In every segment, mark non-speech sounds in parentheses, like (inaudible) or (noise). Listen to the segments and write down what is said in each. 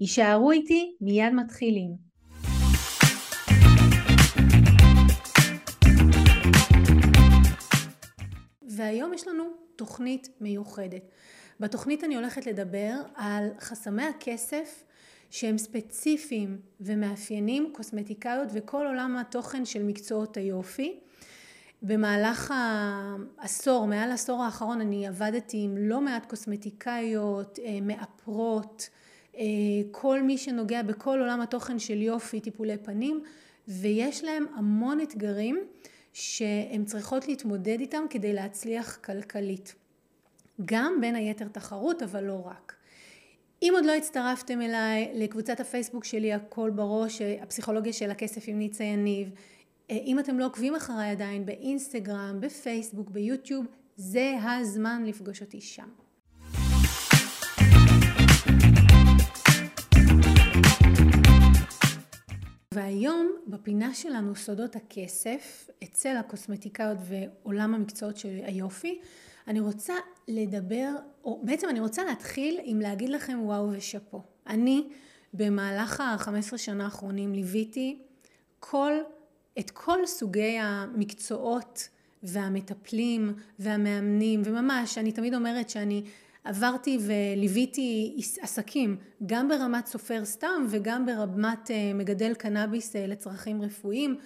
יישארו איתי, מיד מתחילים. והיום יש לנו תוכנית מיוחדת. בתוכנית אני הולכת לדבר על חסמי הכסף שהם ספציפיים ומאפיינים קוסמטיקאיות וכל עולם התוכן של מקצועות היופי. במהלך העשור, מעל העשור האחרון אני עבדתי עם לא מעט קוסמטיקאיות, אה, מאפרות, כל מי שנוגע בכל עולם התוכן של יופי, טיפולי פנים, ויש להם המון אתגרים שהן צריכות להתמודד איתם כדי להצליח כלכלית. גם בין היתר תחרות, אבל לא רק. אם עוד לא הצטרפתם אליי לקבוצת הפייסבוק שלי הכל בראש, הפסיכולוגיה של הכסף עם ניצה יניב, אה, אם אתם לא עוקבים אחריי עדיין באינסטגרם, בפייסבוק, ביוטיוב, זה הזמן לפגוש אותי שם. והיום בפינה שלנו סודות הכסף אצל הקוסמטיקאיות ועולם המקצועות של היופי אני רוצה לדבר, או בעצם אני רוצה להתחיל עם להגיד לכם וואו ושאפו. אני במהלך ה-15 שנה האחרונים ליוויתי כל, את כל סוגי המקצועות והמטפלים והמאמנים וממש אני תמיד אומרת שאני עברתי וליוויתי עסקים גם ברמת סופר סתם וגם ברמת אה, מגדל קנאביס אה, לצרכים רפואיים,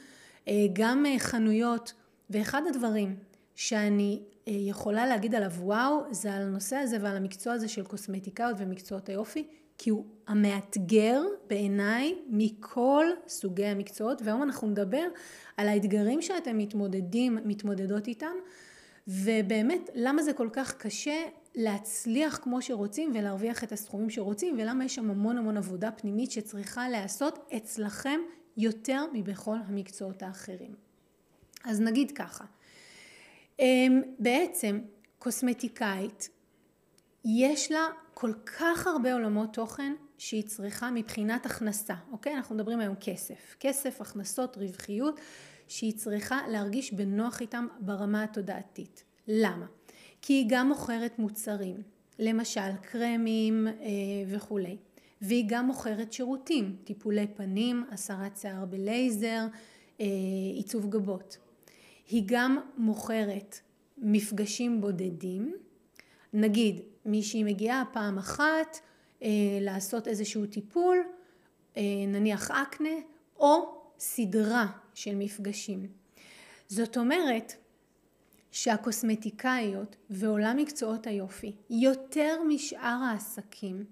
אה, גם חנויות. ואחד הדברים שאני יכולה להגיד עליו וואו זה על הנושא הזה ועל המקצוע הזה של קוסמטיקאיות ומקצועות היופי כי הוא המאתגר בעיניי מכל סוגי המקצועות. והיום אנחנו נדבר על האתגרים שאתם מתמודדים, מתמודדות איתם ובאמת למה זה כל כך קשה להצליח כמו שרוצים ולהרוויח את הסכומים שרוצים ולמה יש שם המון המון עבודה פנימית שצריכה להיעשות אצלכם יותר מבכל המקצועות האחרים. אז נגיד ככה, אמ, בעצם קוסמטיקאית יש לה כל כך הרבה עולמות תוכן שהיא צריכה מבחינת הכנסה, אוקיי? אנחנו מדברים היום כסף, כסף, הכנסות, רווחיות, שהיא צריכה להרגיש בנוח איתם ברמה התודעתית. למה? כי היא גם מוכרת מוצרים, למשל קרמים אה, וכולי, והיא גם מוכרת שירותים, טיפולי פנים, הסרת שיער בלייזר, אה, עיצוב גבות. היא גם מוכרת מפגשים בודדים, נגיד מישהי מגיעה פעם אחת אה, לעשות איזשהו טיפול, אה, נניח אקנה, או סדרה של מפגשים. זאת אומרת שהקוסמטיקאיות ועולם מקצועות היופי, יותר משאר העסקים,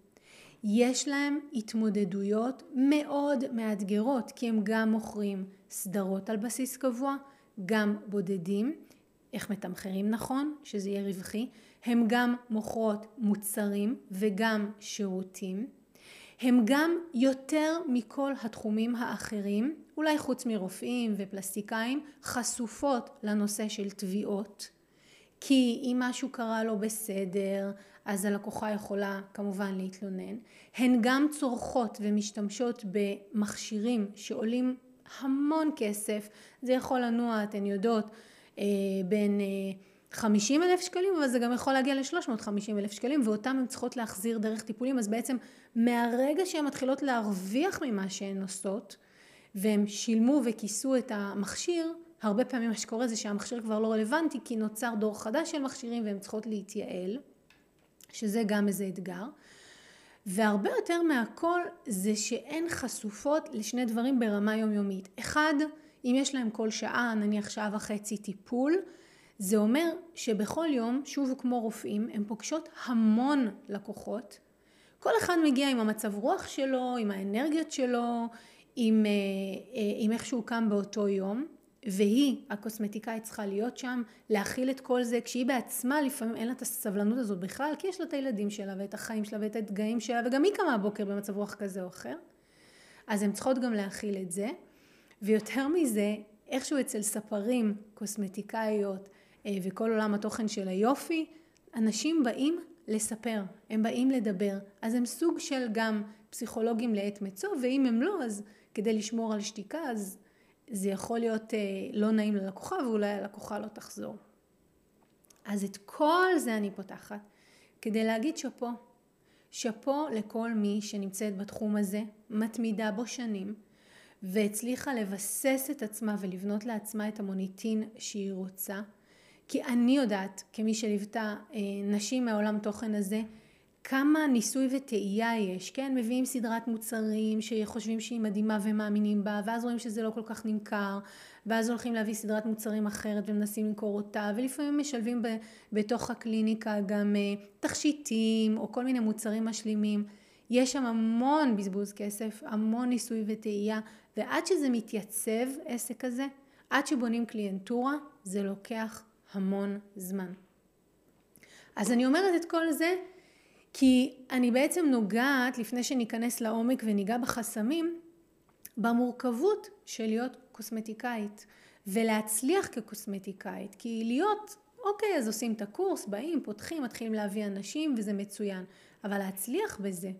יש להם התמודדויות מאוד מאתגרות, כי הם גם מוכרים סדרות על בסיס קבוע, גם בודדים, איך מתמחרים נכון, שזה יהיה רווחי, הם גם מוכרות מוצרים וגם שירותים, הם גם יותר מכל התחומים האחרים, אולי חוץ מרופאים ופלסטיקאים, חשופות לנושא של תביעות, כי אם משהו קרה לא בסדר, אז הלקוחה יכולה כמובן להתלונן. הן גם צורכות ומשתמשות במכשירים שעולים המון כסף, זה יכול לנוע, אתן יודעות, אה, בין 50 אה, אלף שקלים, אבל זה גם יכול להגיע ל-350 אלף שקלים, ואותם הן צריכות להחזיר דרך טיפולים, אז בעצם מהרגע שהן מתחילות להרוויח ממה שהן עושות, והם שילמו וכיסו את המכשיר, הרבה פעמים מה שקורה זה שהמכשיר כבר לא רלוונטי, כי נוצר דור חדש של מכשירים והן צריכות להתייעל, שזה גם איזה אתגר. והרבה יותר מהכל זה שהן חשופות לשני דברים ברמה יומיומית. אחד, אם יש להם כל שעה, נניח שעה וחצי טיפול, זה אומר שבכל יום, שוב כמו רופאים, הן פוגשות המון לקוחות. כל אחד מגיע עם המצב רוח שלו, עם האנרגיות שלו, עם, אה, אה, עם איך שהוא קם באותו יום. והיא, הקוסמטיקאית צריכה להיות שם, להכיל את כל זה, כשהיא בעצמה לפעמים אין לה את הסבלנות הזאת בכלל, כי יש לה את הילדים שלה ואת החיים שלה ואת האתגאים שלה, וגם היא קמה בבוקר במצב רוח כזה או אחר. אז הן צריכות גם להכיל את זה. ויותר מזה, איכשהו אצל ספרים, קוסמטיקאיות אה, וכל עולם התוכן של היופי, אנשים באים לספר, הם באים לדבר, אז הם סוג של גם פסיכולוגים לעת מצוא, ואם הם לא, אז כדי לשמור על שתיקה, אז זה יכול להיות אה, לא נעים ללקוחה, ואולי הלקוחה לא תחזור. אז את כל זה אני פותחת כדי להגיד שאפו. שאפו לכל מי שנמצאת בתחום הזה, מתמידה בו שנים, והצליחה לבסס את עצמה ולבנות לעצמה את המוניטין שהיא רוצה. כי אני יודעת, כמי שליוותה אה, נשים מהעולם תוכן הזה, כמה ניסוי וטעייה יש, כן? מביאים סדרת מוצרים שחושבים שהיא מדהימה ומאמינים בה, ואז רואים שזה לא כל כך נמכר, ואז הולכים להביא סדרת מוצרים אחרת ומנסים למכור אותה, ולפעמים משלבים ב, בתוך הקליניקה גם uh, תכשיטים או כל מיני מוצרים משלימים. יש שם המון בזבוז כסף, המון ניסוי וטעייה, ועד שזה מתייצב, עסק כזה, עד שבונים קליינטורה, זה לוקח המון זמן. אז אני אומרת את כל זה כי אני בעצם נוגעת, לפני שניכנס לעומק וניגע בחסמים, במורכבות של להיות קוסמטיקאית ולהצליח כקוסמטיקאית, כי להיות, אוקיי, אז עושים את הקורס, באים, פותחים, מתחילים להביא אנשים וזה מצוין, אבל להצליח בזה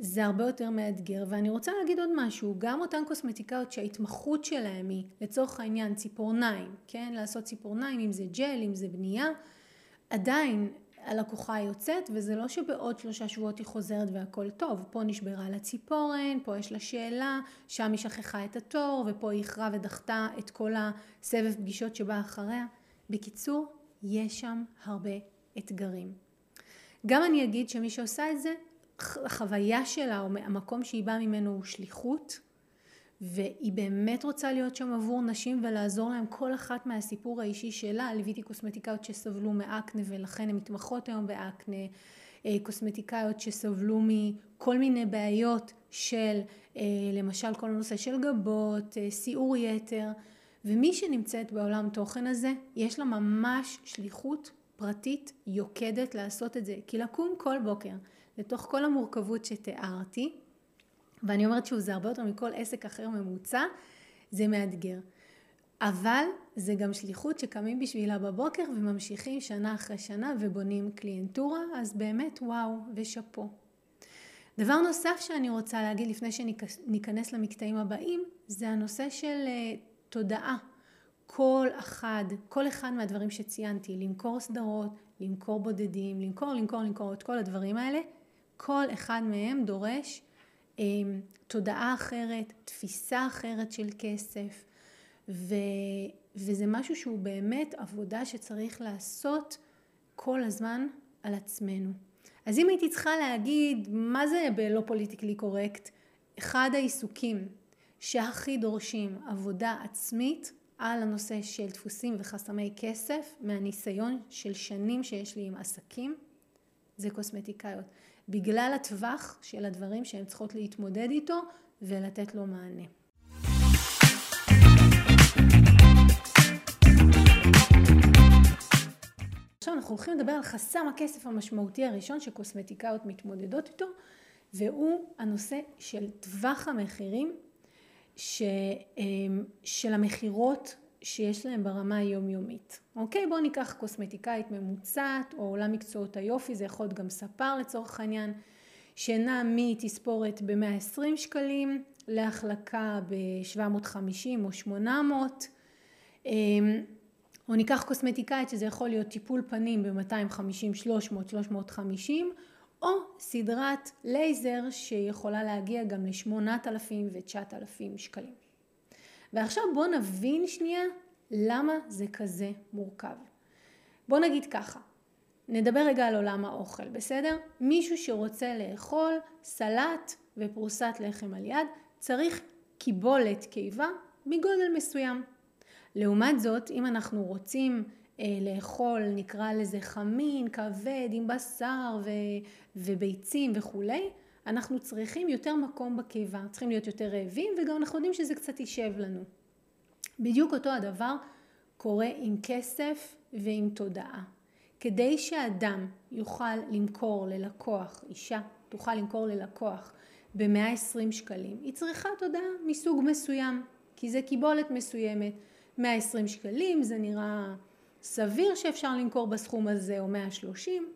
זה הרבה יותר מאתגר. ואני רוצה להגיד עוד משהו, גם אותן קוסמטיקאיות שההתמחות שלהם היא לצורך העניין ציפורניים, כן, לעשות ציפורניים אם זה ג'ל, אם זה בנייה, עדיין הלקוחה יוצאת וזה לא שבעוד שלושה שבועות היא חוזרת והכל טוב, פה נשברה לה ציפורן, פה יש לה שאלה, שם היא שכחה את התור ופה היא איחרה ודחתה את כל הסבב פגישות שבא אחריה. בקיצור, יש שם הרבה אתגרים. גם אני אגיד שמי שעושה את זה, החוויה שלה או המקום שהיא באה ממנו הוא שליחות והיא באמת רוצה להיות שם עבור נשים ולעזור להם כל אחת מהסיפור האישי שלה. ליוויתי קוסמטיקאיות שסבלו מאקנה ולכן הן מתמחות היום באקנה, אה, קוסמטיקאיות שסבלו מכל מיני בעיות של אה, למשל כל הנושא של גבות, אה, סיעור יתר, ומי שנמצאת בעולם תוכן הזה, יש לה ממש שליחות פרטית יוקדת לעשות את זה. כי לקום כל בוקר לתוך כל המורכבות שתיארתי, ואני אומרת שוב, זה הרבה יותר מכל עסק אחר ממוצע, זה מאתגר. אבל זה גם שליחות שקמים בשבילה בבוקר וממשיכים שנה אחרי שנה ובונים קליינטורה, אז באמת וואו ושאפו. דבר נוסף שאני רוצה להגיד לפני שניכנס למקטעים הבאים, זה הנושא של uh, תודעה. כל אחד, כל אחד מהדברים שציינתי, למכור סדרות, למכור בודדים, למכור, למכור, למכור את כל הדברים האלה, כל אחד מהם דורש תודעה אחרת, תפיסה אחרת של כסף, ו, וזה משהו שהוא באמת עבודה שצריך לעשות כל הזמן על עצמנו. אז אם הייתי צריכה להגיד מה זה בלא פוליטיקלי קורקט, אחד העיסוקים שהכי דורשים עבודה עצמית על הנושא של דפוסים וחסמי כסף מהניסיון של שנים שיש לי עם עסקים זה קוסמטיקאיות. בגלל הטווח של הדברים שהן צריכות להתמודד איתו ולתת לו מענה. עכשיו אנחנו הולכים לדבר על חסם הכסף המשמעותי הראשון שקוסמטיקאיות מתמודדות איתו והוא הנושא של טווח המחירים ש, אמ, של המכירות שיש להם ברמה היומיומית. אוקיי, בואו ניקח קוסמטיקאית ממוצעת, או עולם מקצועות היופי, זה יכול להיות גם ספר לצורך העניין, שנע מתספורת ב-120 שקלים להחלקה ב-750 או 800. אמ, או ניקח קוסמטיקאית שזה יכול להיות טיפול פנים ב-250, 300, 350, או סדרת לייזר שיכולה להגיע גם ל-8,000 ו-9,000 שקלים. ועכשיו בואו נבין שנייה למה זה כזה מורכב. בואו נגיד ככה, נדבר רגע על עולם האוכל, בסדר? מישהו שרוצה לאכול סלט ופרוסת לחם על יד צריך קיבולת קיבה מגודל מסוים. לעומת זאת, אם אנחנו רוצים אה, לאכול, נקרא לזה חמין, כבד, עם בשר ו- וביצים וכולי, אנחנו צריכים יותר מקום בקיבה, צריכים להיות יותר רעבים וגם אנחנו יודעים שזה קצת יישב לנו. בדיוק אותו הדבר קורה עם כסף ועם תודעה. כדי שאדם יוכל למכור ללקוח, אישה תוכל למכור ללקוח ב-120 שקלים. היא צריכה תודעה מסוג מסוים, כי זה קיבולת מסוימת. 120 שקלים זה נראה סביר שאפשר למכור בסכום הזה, או 130.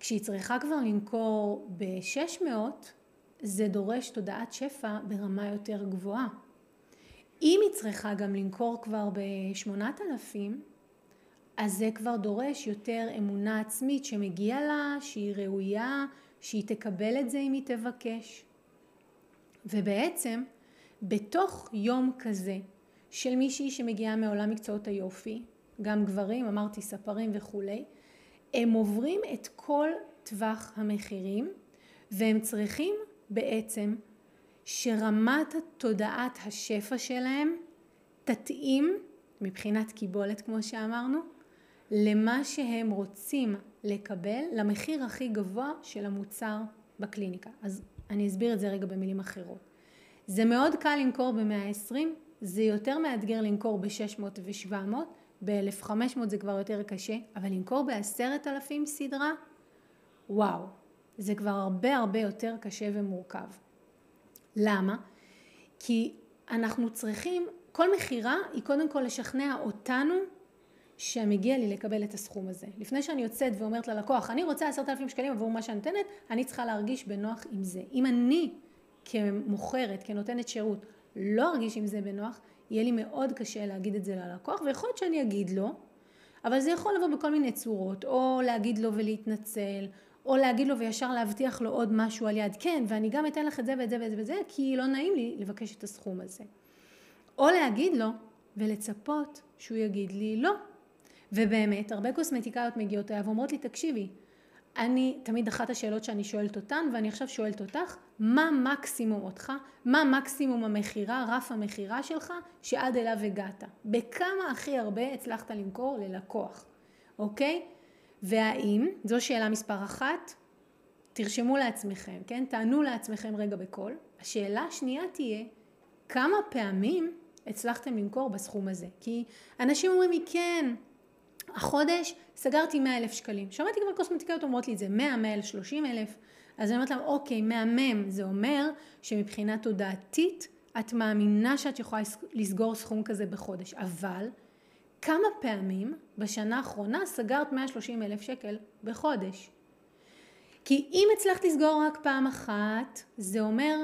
כשהיא צריכה כבר למכור ב-600, זה דורש תודעת שפע ברמה יותר גבוהה. אם היא צריכה גם למכור כבר ב-8,000, אז זה כבר דורש יותר אמונה עצמית שמגיעה לה, שהיא ראויה, שהיא תקבל את זה אם היא תבקש. ובעצם, בתוך יום כזה של מישהי שמגיעה מעולם מקצועות היופי, גם גברים, אמרתי ספרים וכולי, הם עוברים את כל טווח המחירים והם צריכים בעצם שרמת תודעת השפע שלהם תתאים מבחינת קיבולת כמו שאמרנו למה שהם רוצים לקבל למחיר הכי גבוה של המוצר בקליניקה. אז אני אסביר את זה רגע במילים אחרות. זה מאוד קל למכור ב-120, זה יותר מאתגר למכור ב-600 ו-700, ב-1500 זה כבר יותר קשה, אבל למכור ב-10,000 סדרה, וואו, זה כבר הרבה הרבה יותר קשה ומורכב. למה? כי אנחנו צריכים, כל מכירה היא קודם כל לשכנע אותנו שמגיע לי לקבל את הסכום הזה. לפני שאני יוצאת ואומרת ללקוח, אני רוצה עשרת אלפים שקלים עבור מה שאני נותנת, אני צריכה להרגיש בנוח עם זה. אם אני כמוכרת, כנותנת שירות, לא ארגיש עם זה בנוח, יהיה לי מאוד קשה להגיד את זה ללקוח, ויכול להיות שאני אגיד לו, אבל זה יכול לבוא בכל מיני צורות, או להגיד לו ולהתנצל, או להגיד לו וישר להבטיח לו עוד משהו על יד, כן, ואני גם אתן לך את זה ואת זה ואת זה וזה, כי לא נעים לי לבקש את הסכום הזה. או להגיד לו ולצפות שהוא יגיד לי לא. ובאמת, הרבה קוסמטיקאיות מגיעות אליי ואומרות לי, תקשיבי, אני, תמיד אחת השאלות שאני שואלת אותן, ואני עכשיו שואלת אותך, מה מקסימום אותך, מה מקסימום המכירה, רף המכירה שלך, שעד אליו הגעת? בכמה הכי הרבה הצלחת למכור ללקוח, אוקיי? והאם, זו שאלה מספר אחת, תרשמו לעצמכם, כן? תענו לעצמכם רגע בקול. השאלה השנייה תהיה, כמה פעמים הצלחתם למכור בסכום הזה? כי אנשים אומרים לי, כן, החודש סגרתי 100 אלף שקלים. שמעתי כבר קוסמטיקאיות אומרות לי את זה, 100, 100 אלף, 30 אלף. אז אני אומרת להם, אוקיי, מהמם, זה אומר שמבחינה תודעתית את מאמינה שאת יכולה לסגור סכום כזה בחודש, אבל כמה פעמים בשנה האחרונה סגרת 130 אלף שקל בחודש? כי אם הצלחת לסגור רק פעם אחת, זה אומר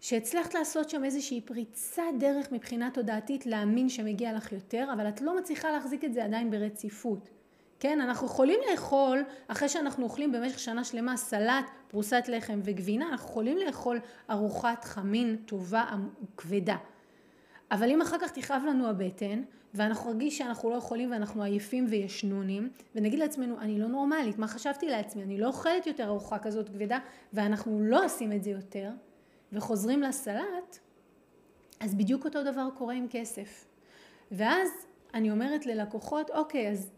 שהצלחת לעשות שם איזושהי פריצת דרך מבחינה תודעתית להאמין שמגיע לך יותר, אבל את לא מצליחה להחזיק את זה עדיין ברציפות. כן, אנחנו יכולים לאכול, אחרי שאנחנו אוכלים במשך שנה שלמה סלט, פרוסת לחם וגבינה, אנחנו יכולים לאכול ארוחת חמין טובה כבדה. אבל אם אחר כך תכאב לנו הבטן, ואנחנו נרגיש שאנחנו לא יכולים ואנחנו עייפים וישנונים, ונגיד לעצמנו, אני לא נורמלית, מה חשבתי לעצמי, אני לא אוכלת יותר ארוחה כזאת כבדה, ואנחנו לא עושים את זה יותר, וחוזרים לסלט, אז בדיוק אותו דבר קורה עם כסף. ואז אני אומרת ללקוחות, אוקיי, אז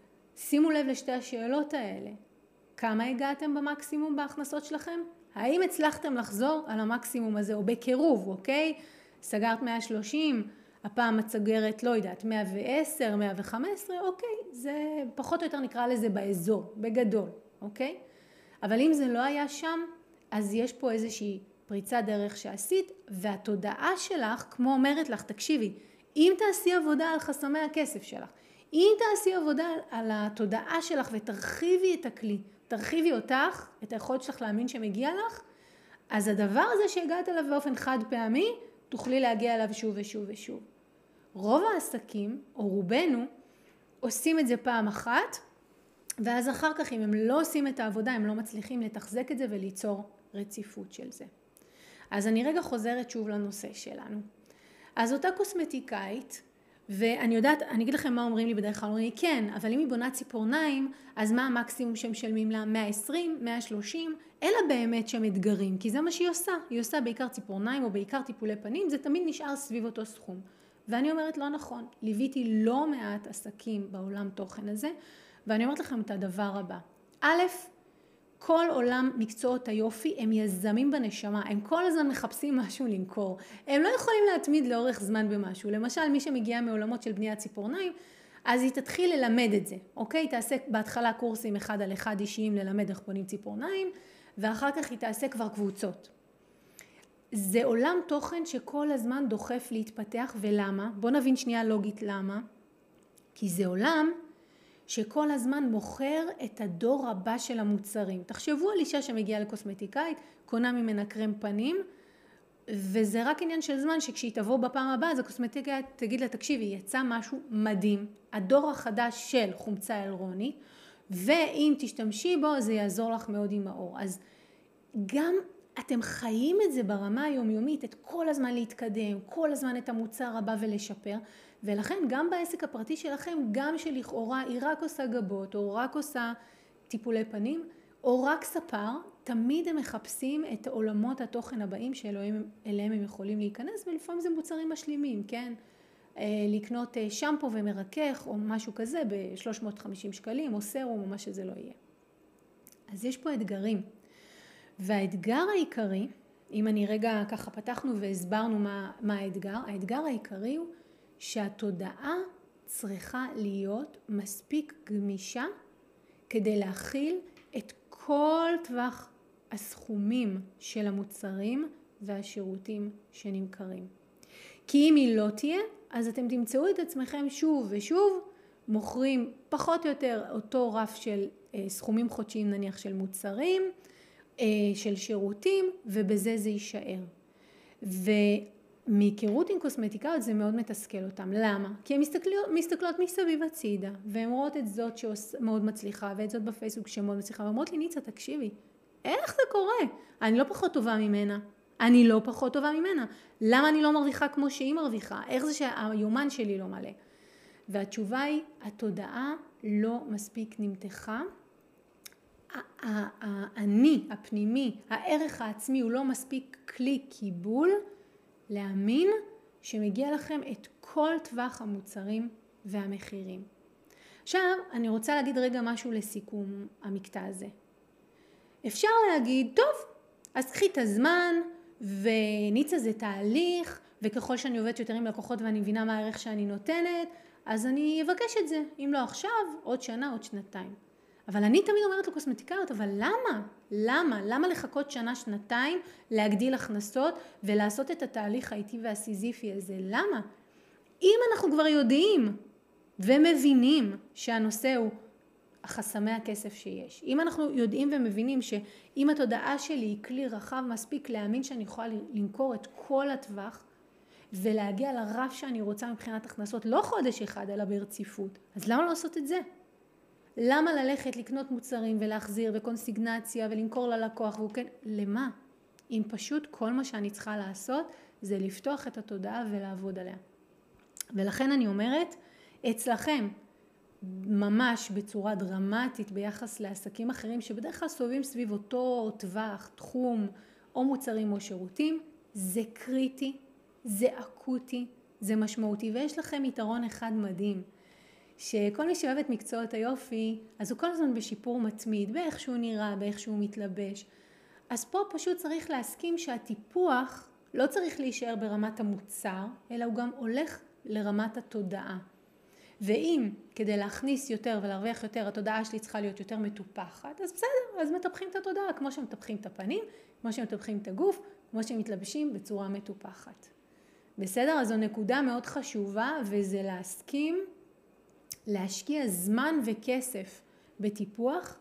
שימו לב לשתי השאלות האלה. כמה הגעתם במקסימום בהכנסות שלכם? האם הצלחתם לחזור על המקסימום הזה, או בקירוב, אוקיי? סגרת 130, הפעם את סגרת, לא יודעת, 110, 115, אוקיי, זה פחות או יותר נקרא לזה באזור, בגדול, אוקיי? אבל אם זה לא היה שם, אז יש פה איזושהי פריצת דרך שעשית, והתודעה שלך כמו אומרת לך, תקשיבי, אם תעשי עבודה על חסמי הכסף שלך, אם תעשי עבודה על התודעה שלך ותרחיבי את הכלי, תרחיבי אותך, את היכולת שלך להאמין שמגיע לך, אז הדבר הזה שהגעת אליו באופן חד פעמי, תוכלי להגיע אליו שוב ושוב ושוב. רוב העסקים, או רובנו, עושים את זה פעם אחת, ואז אחר כך אם הם לא עושים את העבודה, הם לא מצליחים לתחזק את זה וליצור רציפות של זה. אז אני רגע חוזרת שוב לנושא שלנו. אז אותה קוסמטיקאית, ואני יודעת, אני אגיד לכם מה אומרים לי בדרך כלל, אומרים לי כן, אבל אם היא בונה ציפורניים, אז מה המקסימום שהם משלמים לה? 120, 130, אלא באמת שהם אתגרים, כי זה מה שהיא עושה, היא עושה בעיקר ציפורניים או בעיקר טיפולי פנים, זה תמיד נשאר סביב אותו סכום. ואני אומרת לא נכון, ליוויתי לא מעט עסקים בעולם תוכן הזה, ואני אומרת לכם את הדבר הבא, א', כל עולם מקצועות היופי הם יזמים בנשמה, הם כל הזמן מחפשים משהו למכור. הם לא יכולים להתמיד לאורך זמן במשהו. למשל, מי שמגיע מעולמות של בניית ציפורניים, אז היא תתחיל ללמד את זה, אוקיי? תעשה בהתחלה קורסים אחד על אחד אישיים ללמד איך בונים ציפורניים, ואחר כך היא תעשה כבר קבוצות. זה עולם תוכן שכל הזמן דוחף להתפתח, ולמה? בוא נבין שנייה לוגית למה. כי זה עולם שכל הזמן מוכר את הדור הבא של המוצרים. תחשבו על אישה שמגיעה לקוסמטיקאית, קונה ממנה קרם פנים, וזה רק עניין של זמן שכשהיא תבוא בפעם הבאה אז הקוסמטיקאית תגיד לה תקשיבי יצא משהו מדהים, הדור החדש של חומצה אלרונית ואם תשתמשי בו זה יעזור לך מאוד עם האור. אז גם אתם חיים את זה ברמה היומיומית, את כל הזמן להתקדם, כל הזמן את המוצר הבא ולשפר, ולכן גם בעסק הפרטי שלכם, גם שלכאורה היא רק עושה גבות, או רק עושה טיפולי פנים, או רק ספר, תמיד הם מחפשים את עולמות התוכן הבאים שאליהם הם יכולים להיכנס, ולפעמים זה מוצרים משלימים, כן? אה, לקנות אה, שמפו ומרכך או משהו כזה ב-350 שקלים, או סרום או מה שזה לא יהיה. אז יש פה אתגרים. והאתגר העיקרי, אם אני רגע ככה פתחנו והסברנו מה, מה האתגר, האתגר העיקרי הוא שהתודעה צריכה להיות מספיק גמישה כדי להכיל את כל טווח הסכומים של המוצרים והשירותים שנמכרים. כי אם היא לא תהיה, אז אתם תמצאו את עצמכם שוב ושוב מוכרים פחות או יותר אותו רף של אה, סכומים חודשיים נניח של מוצרים, אה, של שירותים, ובזה זה יישאר. ומהיכרות עם קוסמטיקאיות זה מאוד מתסכל אותם. למה? כי הן מסתכלות, מסתכלות מסביב הצידה, והן רואות את זאת שמאוד מצליחה, ואת זאת בפייסבוק שמאוד מצליחה, ואומרות לי, ניצה, תקשיבי, איך זה קורה? אני לא פחות טובה ממנה. אני לא פחות טובה ממנה. למה אני לא מרוויחה כמו שהיא מרוויחה? איך זה שהיומן שלי לא מלא? והתשובה היא, התודעה לא מספיק נמתחה. האני הפנימי, הערך העצמי הוא לא מספיק כלי קיבול להאמין שמגיע לכם את כל טווח המוצרים והמחירים. עכשיו אני רוצה להגיד רגע משהו לסיכום המקטע הזה. אפשר להגיד, טוב, אז קחי את הזמן, וניצה זה תהליך, וככל שאני עובדת יותר עם לקוחות ואני מבינה מה הערך שאני נותנת, אז אני אבקש את זה, אם לא עכשיו, עוד שנה, עוד שנתיים. אבל אני תמיד אומרת לקוסמטיקאיות, אבל למה? למה? למה לחכות שנה, שנתיים, להגדיל הכנסות ולעשות את התהליך האיטי והסיזיפי הזה? למה? אם אנחנו כבר יודעים ומבינים שהנושא הוא חסמי הכסף שיש. אם אנחנו יודעים ומבינים שאם התודעה שלי היא כלי רחב מספיק להאמין שאני יכולה למכור את כל הטווח ולהגיע לרף שאני רוצה מבחינת הכנסות לא חודש אחד אלא ברציפות, אז למה לא לעשות את זה? למה ללכת לקנות מוצרים ולהחזיר וקונסיגנציה ולמכור ללקוח והוא כן, למה? אם פשוט כל מה שאני צריכה לעשות זה לפתוח את התודעה ולעבוד עליה. ולכן אני אומרת, אצלכם ממש בצורה דרמטית ביחס לעסקים אחרים שבדרך כלל סובבים סביב אותו טווח, תחום או מוצרים או שירותים, זה קריטי, זה אקוטי, זה משמעותי ויש לכם יתרון אחד מדהים שכל מי שאוהב את מקצועות היופי אז הוא כל הזמן בשיפור מתמיד באיך שהוא נראה, באיך שהוא מתלבש אז פה פשוט צריך להסכים שהטיפוח לא צריך להישאר ברמת המוצר אלא הוא גם הולך לרמת התודעה ואם כדי להכניס יותר ולהרוויח יותר התודעה שלי צריכה להיות יותר מטופחת, אז בסדר, אז מטפחים את התודעה כמו שמטפחים את הפנים, כמו שמטפחים את הגוף, כמו שמתלבשים בצורה מטופחת. בסדר? אז זו נקודה מאוד חשובה וזה להסכים להשקיע זמן וכסף בטיפוח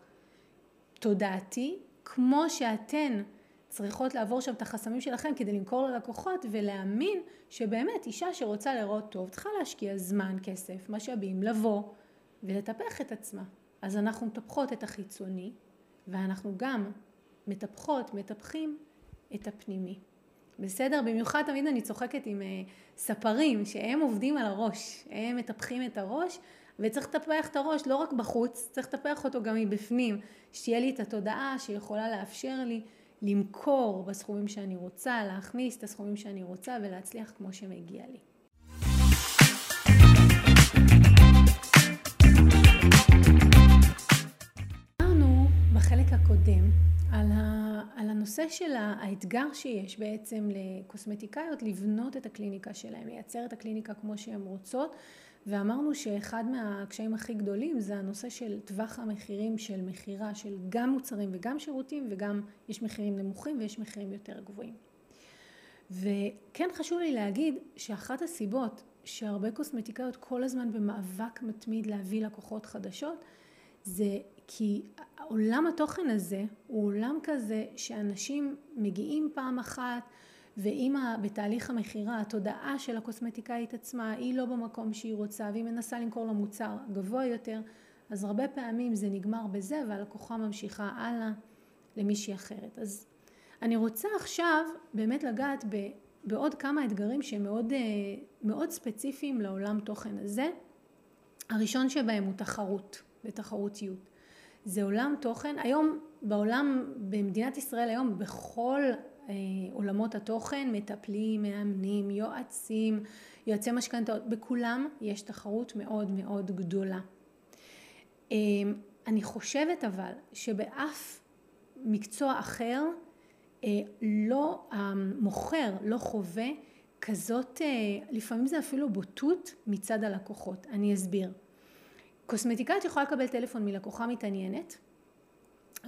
תודעתי, כמו שאתן צריכות לעבור שם את החסמים שלכם כדי למכור ללקוחות ולהאמין שבאמת אישה שרוצה לראות טוב צריכה להשקיע זמן, כסף, משאבים, לבוא ולטפח את עצמה. אז אנחנו מטפחות את החיצוני ואנחנו גם מטפחות, מטפחים את הפנימי. בסדר? במיוחד תמיד אני צוחקת עם uh, ספרים שהם עובדים על הראש, הם מטפחים את הראש וצריך לטפח את הראש לא רק בחוץ, צריך לטפח אותו גם מבפנים, שתהיה לי את התודעה שיכולה לאפשר לי למכור בסכומים שאני רוצה, להכניס את הסכומים שאני רוצה ולהצליח כמו שמגיע לי. דיברנו בחלק הקודם על, ה, על הנושא של האתגר שיש בעצם לקוסמטיקאיות לבנות את הקליניקה שלהם, לייצר את הקליניקה כמו שהן רוצות ואמרנו שאחד מהקשיים הכי גדולים זה הנושא של טווח המחירים של מכירה של גם מוצרים וגם שירותים וגם יש מחירים נמוכים ויש מחירים יותר גבוהים. וכן חשוב לי להגיד שאחת הסיבות שהרבה קוסמטיקאיות כל הזמן במאבק מתמיד להביא לקוחות חדשות, זה כי עולם התוכן הזה הוא עולם כזה שאנשים מגיעים פעם אחת ואם בתהליך המכירה התודעה של הקוסמטיקאית עצמה היא לא במקום שהיא רוצה והיא מנסה למכור לו מוצר גבוה יותר אז הרבה פעמים זה נגמר בזה והלקוחה ממשיכה הלאה למישהי אחרת. אז אני רוצה עכשיו באמת לגעת בעוד כמה אתגרים שהם מאוד, אה, מאוד ספציפיים לעולם תוכן הזה. הראשון שבהם הוא תחרות ותחרותיות. זה עולם תוכן, היום בעולם, במדינת ישראל היום בכל עולמות התוכן, מטפלים, מאמנים, יועצים, יועצי משכנתאות, בכולם יש תחרות מאוד מאוד גדולה. אה, אני חושבת אבל שבאף מקצוע אחר אה, לא, המוכר לא חווה כזאת, אה, לפעמים זה אפילו בוטות מצד הלקוחות. אני אסביר. קוסמטיקאית יכולה לקבל טלפון מלקוחה מתעניינת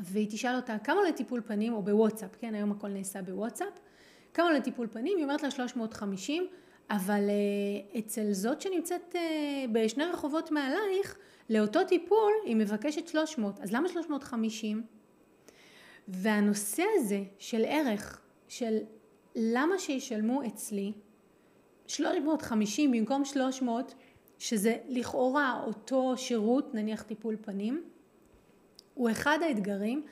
והיא תשאל אותה כמה לטיפול פנים? או בוואטסאפ, כן היום הכל נעשה בוואטסאפ, כמה לטיפול פנים, היא אומרת לה 350 אבל uh, אצל זאת שנמצאת uh, בשני רחובות מעלייך לאותו טיפול היא מבקשת 300 אז למה 350? והנושא הזה של ערך של למה שישלמו אצלי 350 במקום 300 שזה לכאורה אותו שירות, נניח טיפול פנים, הוא אחד האתגרים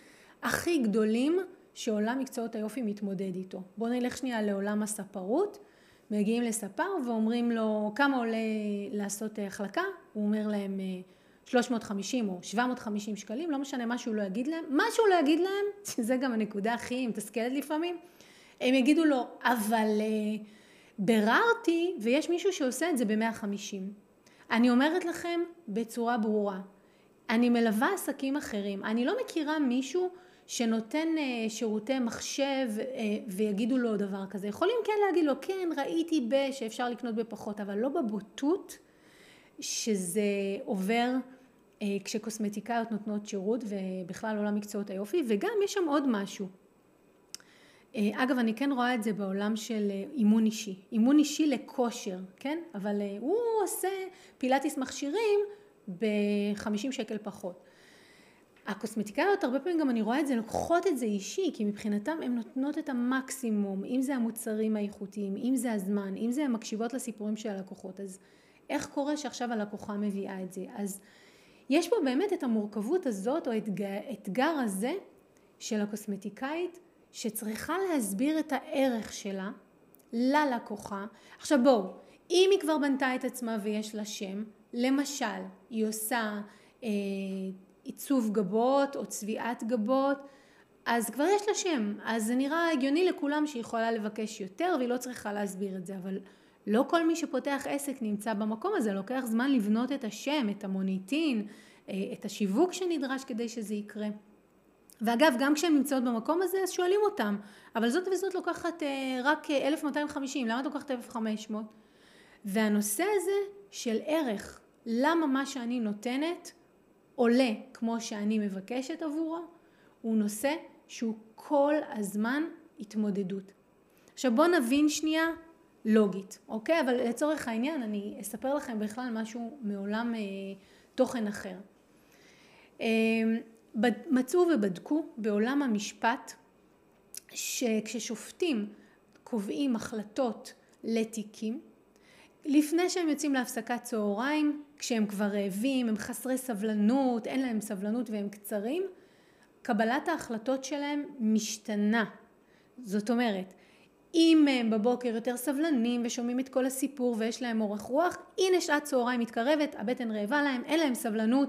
הכי גדולים שעולם מקצועות היופי מתמודד איתו. בואו נלך שנייה לעולם הספרות, מגיעים לספר ואומרים לו כמה עולה לעשות החלקה, הוא אומר להם 350 או 750 שקלים, לא משנה מה שהוא לא יגיד להם, מה שהוא לא יגיד להם, (laughs) שזה גם הנקודה הכי מתסכלת לפעמים, הם יגידו לו, אבל uh, ביררתי ויש מישהו שעושה את זה ב-150. אני אומרת לכם בצורה ברורה, אני מלווה עסקים אחרים, אני לא מכירה מישהו שנותן uh, שירותי מחשב uh, ויגידו לו דבר כזה. יכולים כן להגיד לו, כן, ראיתי ב... שאפשר לקנות בפחות, אבל לא בבוטות שזה עובר uh, כשקוסמטיקאיות נותנות שירות ובכלל עולם מקצועות היופי, וגם יש שם עוד משהו. אה, אגב, אני כן רואה את זה בעולם של אה, אימון אישי. אימון אישי לכושר, כן? אבל אה, הוא עושה פילאטיס מכשירים ב-50 שקל פחות. הקוסמטיקאיות, הרבה פעמים גם אני רואה את זה, לוקחות את זה אישי, כי מבחינתם הן נותנות את המקסימום, אם זה המוצרים האיכותיים, אם זה הזמן, אם זה המקשיבות לסיפורים של הלקוחות. אז איך קורה שעכשיו הלקוחה מביאה את זה? אז יש פה באמת את המורכבות הזאת, או האתגר הזה של הקוסמטיקאית, שצריכה להסביר את הערך שלה ללקוחה. עכשיו בואו, אם היא כבר בנתה את עצמה ויש לה שם, למשל, היא עושה אה, עיצוב גבות או צביעת גבות, אז כבר יש לה שם, אז זה נראה הגיוני לכולם שהיא יכולה לבקש יותר והיא לא צריכה להסביר את זה, אבל לא כל מי שפותח עסק נמצא במקום הזה, לוקח זמן לבנות את השם, את המוניטין, אה, את השיווק שנדרש כדי שזה יקרה. ואגב, גם כשהן נמצאות במקום הזה, אז שואלים אותם, אבל זאת וזאת לוקחת אה, רק 1,250, למה את לוקחת 1,500? והנושא הזה של ערך, למה מה שאני נותנת עולה כמו שאני מבקשת עבורו, הוא נושא שהוא כל הזמן התמודדות. עכשיו בואו נבין שנייה לוגית, אוקיי? אבל לצורך העניין אני אספר לכם בכלל משהו מעולם אה, תוכן אחר. אה, מצאו ובדקו בעולם המשפט שכששופטים קובעים החלטות לתיקים, לפני שהם יוצאים להפסקת צהריים, כשהם כבר רעבים, הם חסרי סבלנות, אין להם סבלנות והם קצרים, קבלת ההחלטות שלהם משתנה. זאת אומרת, אם הם בבוקר יותר סבלנים ושומעים את כל הסיפור ויש להם אורך רוח, הנה שעת צהריים מתקרבת, הבטן רעבה להם, אין להם סבלנות,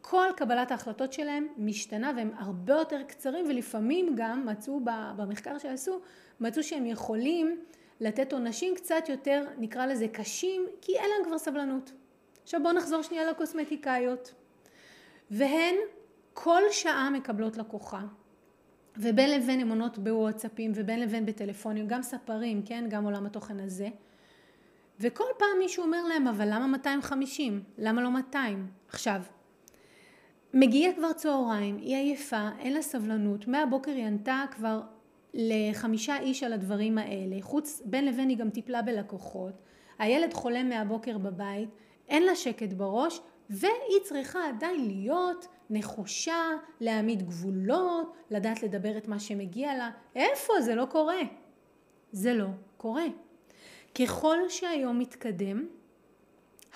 כל קבלת ההחלטות שלהם משתנה והם הרבה יותר קצרים ולפעמים גם מצאו במחקר שעשו, מצאו שהם יכולים לתת עונשים קצת יותר נקרא לזה קשים כי אין להם כבר סבלנות. עכשיו בואו נחזור שנייה לקוסמטיקאיות. והן כל שעה מקבלות לקוחה ובין לבין הן עונות בוואטסאפים ובין לבין בטלפונים, גם ספרים, כן, גם עולם התוכן הזה. וכל פעם מישהו אומר להם, אבל למה 250? למה לא 200? עכשיו, מגיע כבר צהריים, היא עייפה, אין לה סבלנות, מהבוקר היא ענתה כבר לחמישה איש על הדברים האלה, חוץ, בין לבין היא גם טיפלה בלקוחות, הילד חולה מהבוקר בבית, אין לה שקט בראש, והיא צריכה עדיין להיות נחושה, להעמיד גבולות, לדעת לדבר את מה שמגיע לה. איפה? זה לא קורה. זה לא קורה. ככל שהיום מתקדם,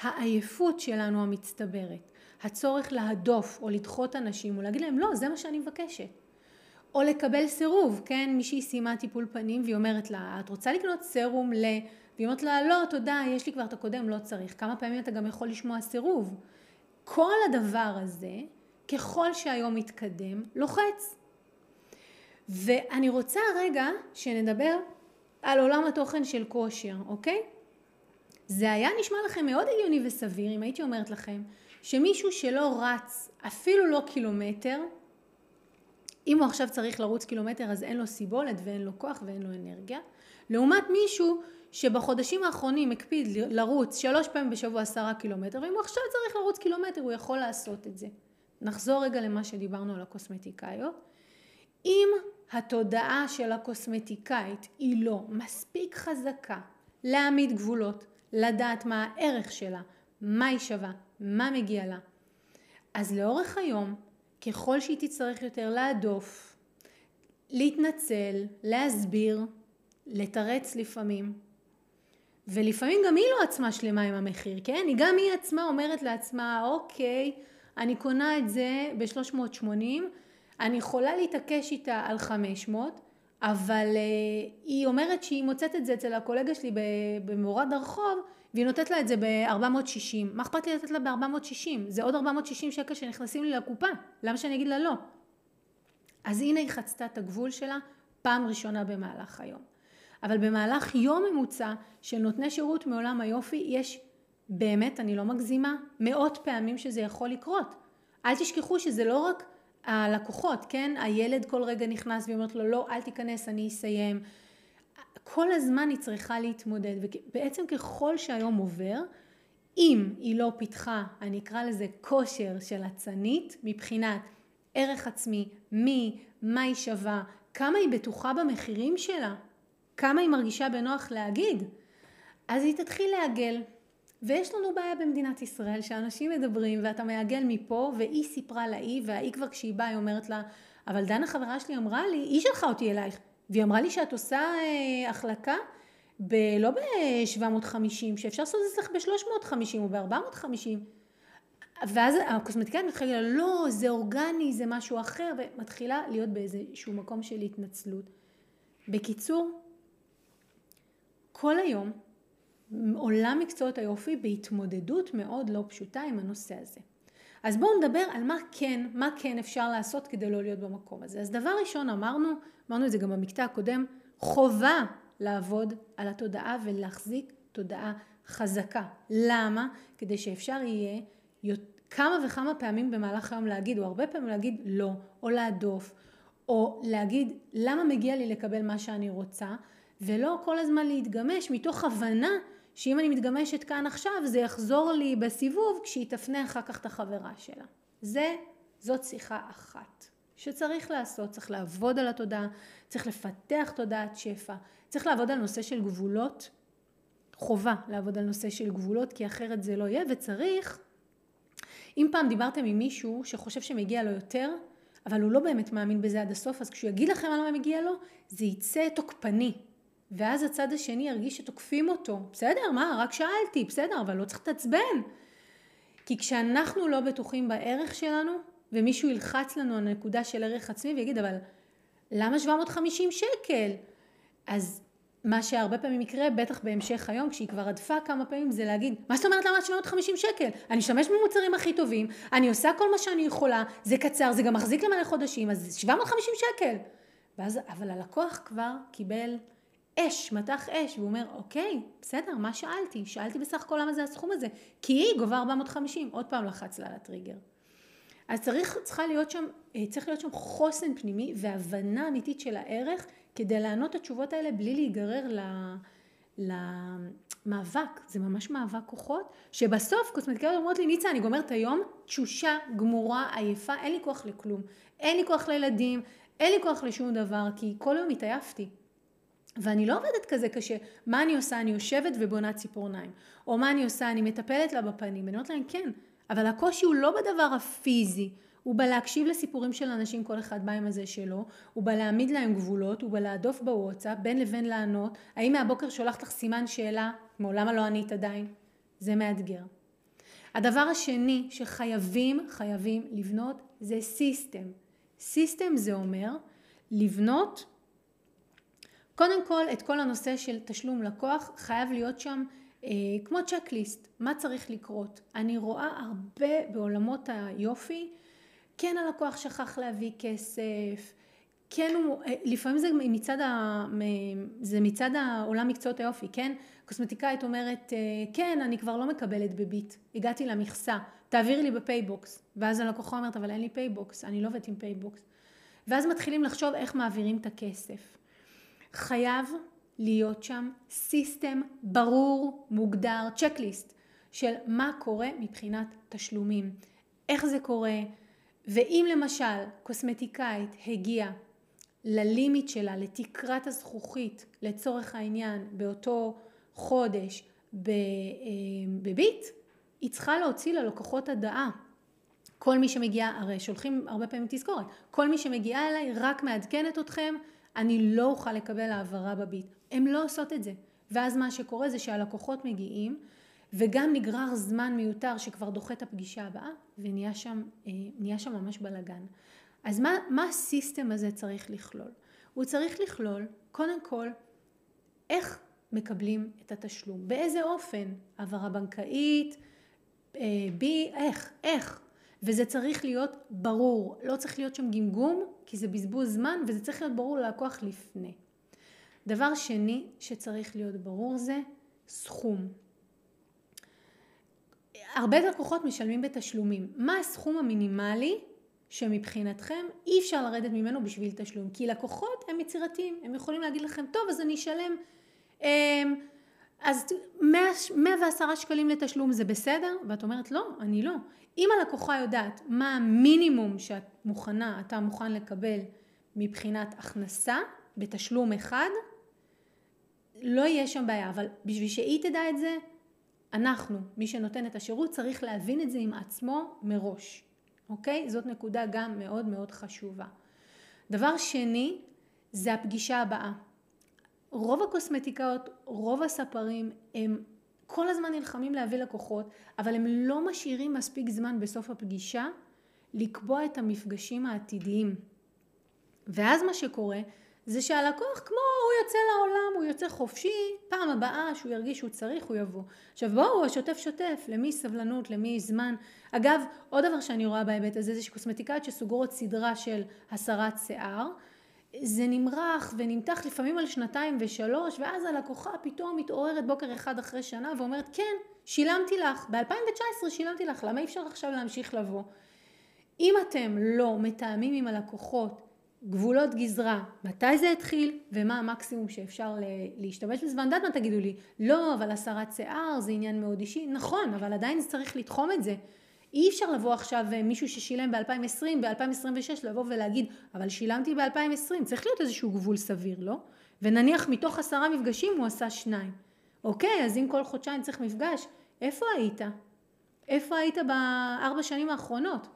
העייפות שלנו המצטברת, הצורך להדוף או לדחות אנשים ולהגיד להם לא, זה מה שאני מבקשת. או לקבל סירוב, כן? מישהי סיימה טיפול פנים והיא אומרת לה, את רוצה לקנות סרום ל... והיא אומרת לה, לא, תודה, יש לי כבר את הקודם, לא צריך. כמה פעמים אתה גם יכול לשמוע סירוב. כל הדבר הזה, ככל שהיום מתקדם, לוחץ. ואני רוצה רגע שנדבר על עולם התוכן של כושר, אוקיי? זה היה נשמע לכם מאוד הגיוני וסביר אם הייתי אומרת לכם שמישהו שלא רץ אפילו לא קילומטר, אם הוא עכשיו צריך לרוץ קילומטר אז אין לו סיבולת ואין לו כוח ואין לו אנרגיה, לעומת מישהו שבחודשים האחרונים הקפיד לרוץ שלוש פעמים בשבוע עשרה קילומטר ואם הוא עכשיו צריך לרוץ קילומטר הוא יכול לעשות את זה. נחזור רגע למה שדיברנו על הקוסמטיקאיות. אם התודעה של הקוסמטיקאית היא לא מספיק חזקה להעמיד גבולות, לדעת מה הערך שלה, מה היא שווה, מה מגיע לה, אז לאורך היום, ככל שהיא תצטרך יותר להדוף, להתנצל, להסביר, לתרץ לפעמים, ולפעמים גם היא לא עצמה שלמה עם המחיר, כן? היא גם היא עצמה אומרת לעצמה, אוקיי, אני קונה את זה ב-380, אני יכולה להתעקש איתה על 500, אבל uh, היא אומרת שהיא מוצאת את זה אצל הקולגה שלי במורד הרחוב, והיא נותנת לה את זה ב-460. מה אכפת לי לתת לה ב-460? זה עוד 460 שקל שנכנסים לי לקופה, למה שאני אגיד לה לא? אז הנה היא חצתה את הגבול שלה פעם ראשונה במהלך היום. אבל במהלך יום ממוצע של נותני שירות מעולם היופי יש באמת, אני לא מגזימה, מאות פעמים שזה יכול לקרות. אל תשכחו שזה לא רק הלקוחות, כן? הילד כל רגע נכנס והיא אומרת לו לא, אל תיכנס, אני אסיים. כל הזמן היא צריכה להתמודד, ובעצם ככל שהיום עובר, אם היא לא פיתחה, אני אקרא לזה כושר של אצנית, מבחינת ערך עצמי, מי, מה היא שווה, כמה היא בטוחה במחירים שלה, כמה היא מרגישה בנוח להגיד, אז היא תתחיל לעגל. ויש לנו בעיה במדינת ישראל שאנשים מדברים ואתה מעגל מפה והיא סיפרה לאי והאי כבר כשהיא באה היא אומרת לה אבל דנה חברה שלי אמרה לי, היא שלחה אותי אלייך והיא אמרה לי שאת עושה אה, החלקה ב, לא ב-750 שאפשר לעשות את זה ב-350 או ב-450 ואז הקוסמטיקאית מתחילה לא זה אורגני זה משהו אחר ומתחילה להיות באיזשהו מקום של התנצלות. בקיצור כל היום עולם מקצועות היופי בהתמודדות מאוד לא פשוטה עם הנושא הזה. אז בואו נדבר על מה כן, מה כן אפשר לעשות כדי לא להיות במקום הזה. אז דבר ראשון אמרנו, אמרנו את זה גם במקטע הקודם, חובה לעבוד על התודעה ולהחזיק תודעה חזקה. למה? כדי שאפשר יהיה כמה וכמה פעמים במהלך היום להגיד, או הרבה פעמים להגיד לא, או להדוף, או להגיד למה מגיע לי לקבל מה שאני רוצה, ולא כל הזמן להתגמש מתוך הבנה שאם אני מתגמשת כאן עכשיו זה יחזור לי בסיבוב כשהיא תפנה אחר כך את החברה שלה. זה, זאת שיחה אחת. שצריך לעשות, צריך לעבוד על התודעה, צריך לפתח תודעת שפע, צריך לעבוד על נושא של גבולות, חובה לעבוד על נושא של גבולות כי אחרת זה לא יהיה וצריך, אם פעם דיברתם עם מישהו שחושב שמגיע לו יותר אבל הוא לא באמת מאמין בזה עד הסוף אז כשהוא יגיד לכם על מה מגיע לו זה יצא תוקפני ואז הצד השני ירגיש שתוקפים אותו. בסדר, מה, רק שאלתי, בסדר, אבל לא צריך לתעצבן. כי כשאנחנו לא בטוחים בערך שלנו, ומישהו ילחץ לנו על הנקודה של ערך עצמי ויגיד, אבל למה 750 שקל? אז מה שהרבה פעמים יקרה, בטח בהמשך היום, כשהיא כבר עדפה כמה פעמים, זה להגיד, מה זאת אומרת למה 750 שקל? אני אשתמש במוצרים הכי טובים, אני עושה כל מה שאני יכולה, זה קצר, זה גם מחזיק למלא חודשים, אז 750 שקל. ואז, אבל הלקוח כבר קיבל אש, מתח אש, והוא אומר, אוקיי, בסדר, מה שאלתי? שאלתי בסך הכל למה זה הסכום הזה, כי היא גובה 450, עוד פעם לחץ לה על הטריגר. אז צריך, צריכה להיות שם, אה, צריך להיות שם חוסן פנימי והבנה אמיתית של הערך כדי לענות את התשובות האלה בלי להיגרר ל... למאבק, זה ממש מאבק כוחות, שבסוף קוסמטיקאיות אומרות לי, ניצה, אני גומרת היום, תשושה, גמורה, עייפה, אין לי כוח לכלום, אין לי כוח לילדים, אין לי כוח לשום דבר, כי כל יום התעייפתי. ואני לא עובדת כזה קשה. מה אני עושה? אני יושבת ובונה ציפורניים. או מה אני עושה? אני מטפלת לה בפנים. אני אומרת להם, כן, אבל הקושי הוא לא בדבר הפיזי. הוא בא להקשיב לסיפורים של אנשים, כל אחד בא עם הזה שלו, הוא בא להעמיד להם גבולות, הוא בא להדוף בוואטסאפ, בין לבין לענות, האם מהבוקר שולחת לך סימן שאלה, מעולם לא ענית עדיין? זה מאתגר. הדבר השני שחייבים, חייבים לבנות זה system. system זה אומר לבנות קודם כל את כל הנושא של תשלום לקוח חייב להיות שם אה, כמו checklist, מה צריך לקרות. אני רואה הרבה בעולמות היופי, כן הלקוח שכח להביא כסף, כן הוא, אה, לפעמים זה מצד, ה, זה מצד העולם מקצועות היופי, כן? קוסמטיקאית אומרת, אה, כן, אני כבר לא מקבלת בביט, הגעתי למכסה, תעבירי לי בפייבוקס. ואז הלקוחה אומרת, אבל אין לי פייבוקס, אני לא עובדת עם פייבוקס. ואז מתחילים לחשוב איך מעבירים את הכסף. חייב להיות שם system ברור, מוגדר, checklist של מה קורה מבחינת תשלומים, איך זה קורה, ואם למשל קוסמטיקאית הגיעה ללימיט שלה, לתקרת הזכוכית לצורך העניין באותו חודש אה, בביט, היא צריכה להוציא ללקוחות הדעה. כל מי שמגיע, הרי שולחים הרבה פעמים תזכורת, כל מי שמגיעה אליי רק מעדכנת אתכם, אני לא אוכל לקבל העברה בביט. הן לא עושות את זה. ואז מה שקורה זה שהלקוחות מגיעים, וגם נגרר זמן מיותר שכבר דוחה את הפגישה הבאה, ונהיה שם, אה, שם ממש בלאגן. אז מה, מה הסיסטם הזה צריך לכלול? הוא צריך לכלול, קודם כל, איך מקבלים את התשלום, באיזה אופן, העברה בנקאית, אה, בי, איך, איך, וזה צריך להיות ברור, לא צריך להיות שם גמגום, כי זה בזבוז זמן, וזה צריך להיות ברור ללקוח לפני. דבר שני שצריך להיות ברור זה סכום. הרבה לקוחות משלמים בתשלומים. מה הסכום המינימלי שמבחינתכם אי אפשר לרדת ממנו בשביל תשלום? כי לקוחות הם יצירתיים, הם יכולים להגיד לכם, טוב אז אני אשלם, אמ, אז 100, 110 שקלים לתשלום זה בסדר? ואת אומרת לא, אני לא. אם הלקוחה יודעת מה המינימום שאת מוכנה, אתה מוכן לקבל מבחינת הכנסה בתשלום אחד, לא יהיה שם בעיה, אבל בשביל שהיא תדע את זה, אנחנו, מי שנותן את השירות, צריך להבין את זה עם עצמו מראש, אוקיי? זאת נקודה גם מאוד מאוד חשובה. דבר שני, זה הפגישה הבאה. רוב הקוסמטיקאות, רוב הספרים, הם כל הזמן נלחמים להביא לקוחות, אבל הם לא משאירים מספיק זמן בסוף הפגישה לקבוע את המפגשים העתידיים. ואז מה שקורה זה שהלקוח כמו הוא יוצא לעולם, הוא יוצא חופשי, פעם הבאה שהוא ירגיש שהוא צריך הוא יבוא. עכשיו בואו, השוטף שוטף, למי סבלנות, למי זמן. אגב, עוד דבר שאני רואה בהיבט הזה זה שקוסמטיקאיות שסוגרות סדרה של הסרת שיער, זה נמרח ונמתח לפעמים על שנתיים ושלוש, ואז הלקוחה פתאום מתעוררת בוקר אחד אחרי שנה ואומרת, כן, שילמתי לך, ב-2019 שילמתי לך, למה אי אפשר עכשיו להמשיך לבוא? אם אתם לא מתאמים עם הלקוחות גבולות גזרה, מתי זה התחיל ומה המקסימום שאפשר להשתמש בזה, ואני יודעת מה תגידו לי, לא, אבל הסרת שיער זה עניין מאוד אישי, נכון, אבל עדיין צריך לתחום את זה. אי אפשר לבוא עכשיו אה, מישהו ששילם ב-2020, ב-2026 לבוא ולהגיד, אבל שילמתי ב-2020, צריך להיות איזשהו גבול סביר, לא? ונניח מתוך עשרה מפגשים הוא עשה שניים. אוקיי, אז אם כל חודשיים צריך מפגש, איפה היית? איפה היית בארבע שנים האחרונות?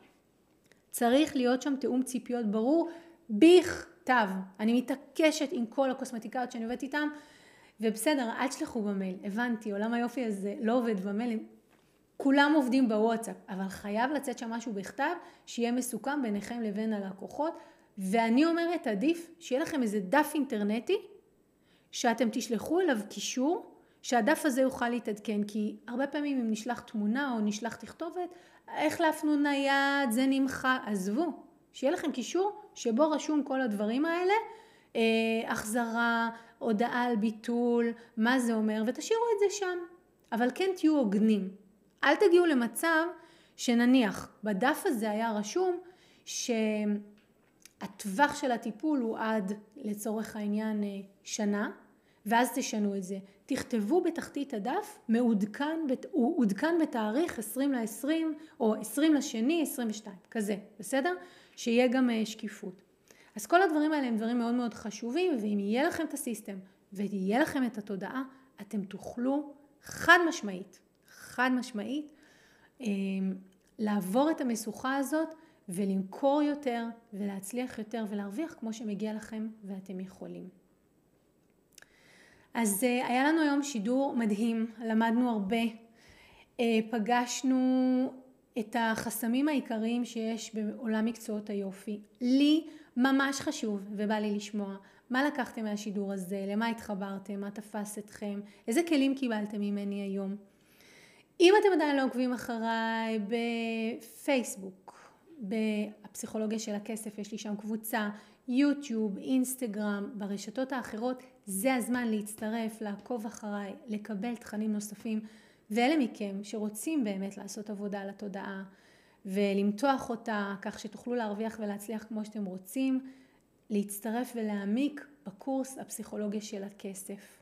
צריך להיות שם תיאום ציפיות ברור בכתב. אני מתעקשת עם כל הקוסמטיקאיות שאני עובדת איתן, ובסדר, אל תשלחו במייל, הבנתי, עולם היופי הזה לא עובד במייל, כולם עובדים בוואטסאפ, אבל חייב לצאת שם משהו בכתב, שיהיה מסוכם ביניכם לבין הלקוחות, ואני אומרת, עדיף שיהיה לכם איזה דף אינטרנטי, שאתם תשלחו אליו קישור, שהדף הזה יוכל להתעדכן, כי הרבה פעמים אם נשלח תמונה או נשלח תכתובת, איך להפנו נייד, זה נמחק, עזבו, שיהיה לכם קישור שבו רשום כל הדברים האלה, אה, החזרה, הודעה על ביטול, מה זה אומר, ותשאירו את זה שם. אבל כן תהיו הוגנים. אל תגיעו למצב שנניח בדף הזה היה רשום שהטווח של הטיפול הוא עד לצורך העניין אה, שנה, ואז תשנו את זה. תכתבו בתחתית הדף, מעודכן, הוא עודכן בתאריך 20 ל-20 או 20 לשני 22, כזה, בסדר? שיהיה גם אה, שקיפות. אז כל הדברים האלה הם דברים מאוד מאוד חשובים, ואם יהיה לכם את הסיסטם ויהיה לכם את התודעה, אתם תוכלו חד משמעית, חד משמעית, אמ, לעבור את המשוכה הזאת ולמכור יותר ולהצליח יותר ולהרוויח כמו שמגיע לכם ואתם יכולים. אז אה, היה לנו היום שידור מדהים, למדנו הרבה, אה, פגשנו את החסמים העיקריים שיש בעולם מקצועות היופי. לי ממש חשוב ובא לי לשמוע מה לקחתם מהשידור הזה, למה התחברתם, מה תפס אתכם, איזה כלים קיבלתם ממני היום. אם אתם עדיין לא עוקבים אחריי בפייסבוק, בפסיכולוגיה של הכסף, יש לי שם קבוצה, יוטיוב, אינסטגרם, ברשתות האחרות, זה הזמן להצטרף, לעקוב אחריי, לקבל תכנים נוספים. ואלה מכם שרוצים באמת לעשות עבודה על התודעה ולמתוח אותה כך שתוכלו להרוויח ולהצליח כמו שאתם רוצים, להצטרף ולהעמיק בקורס הפסיכולוגיה של הכסף.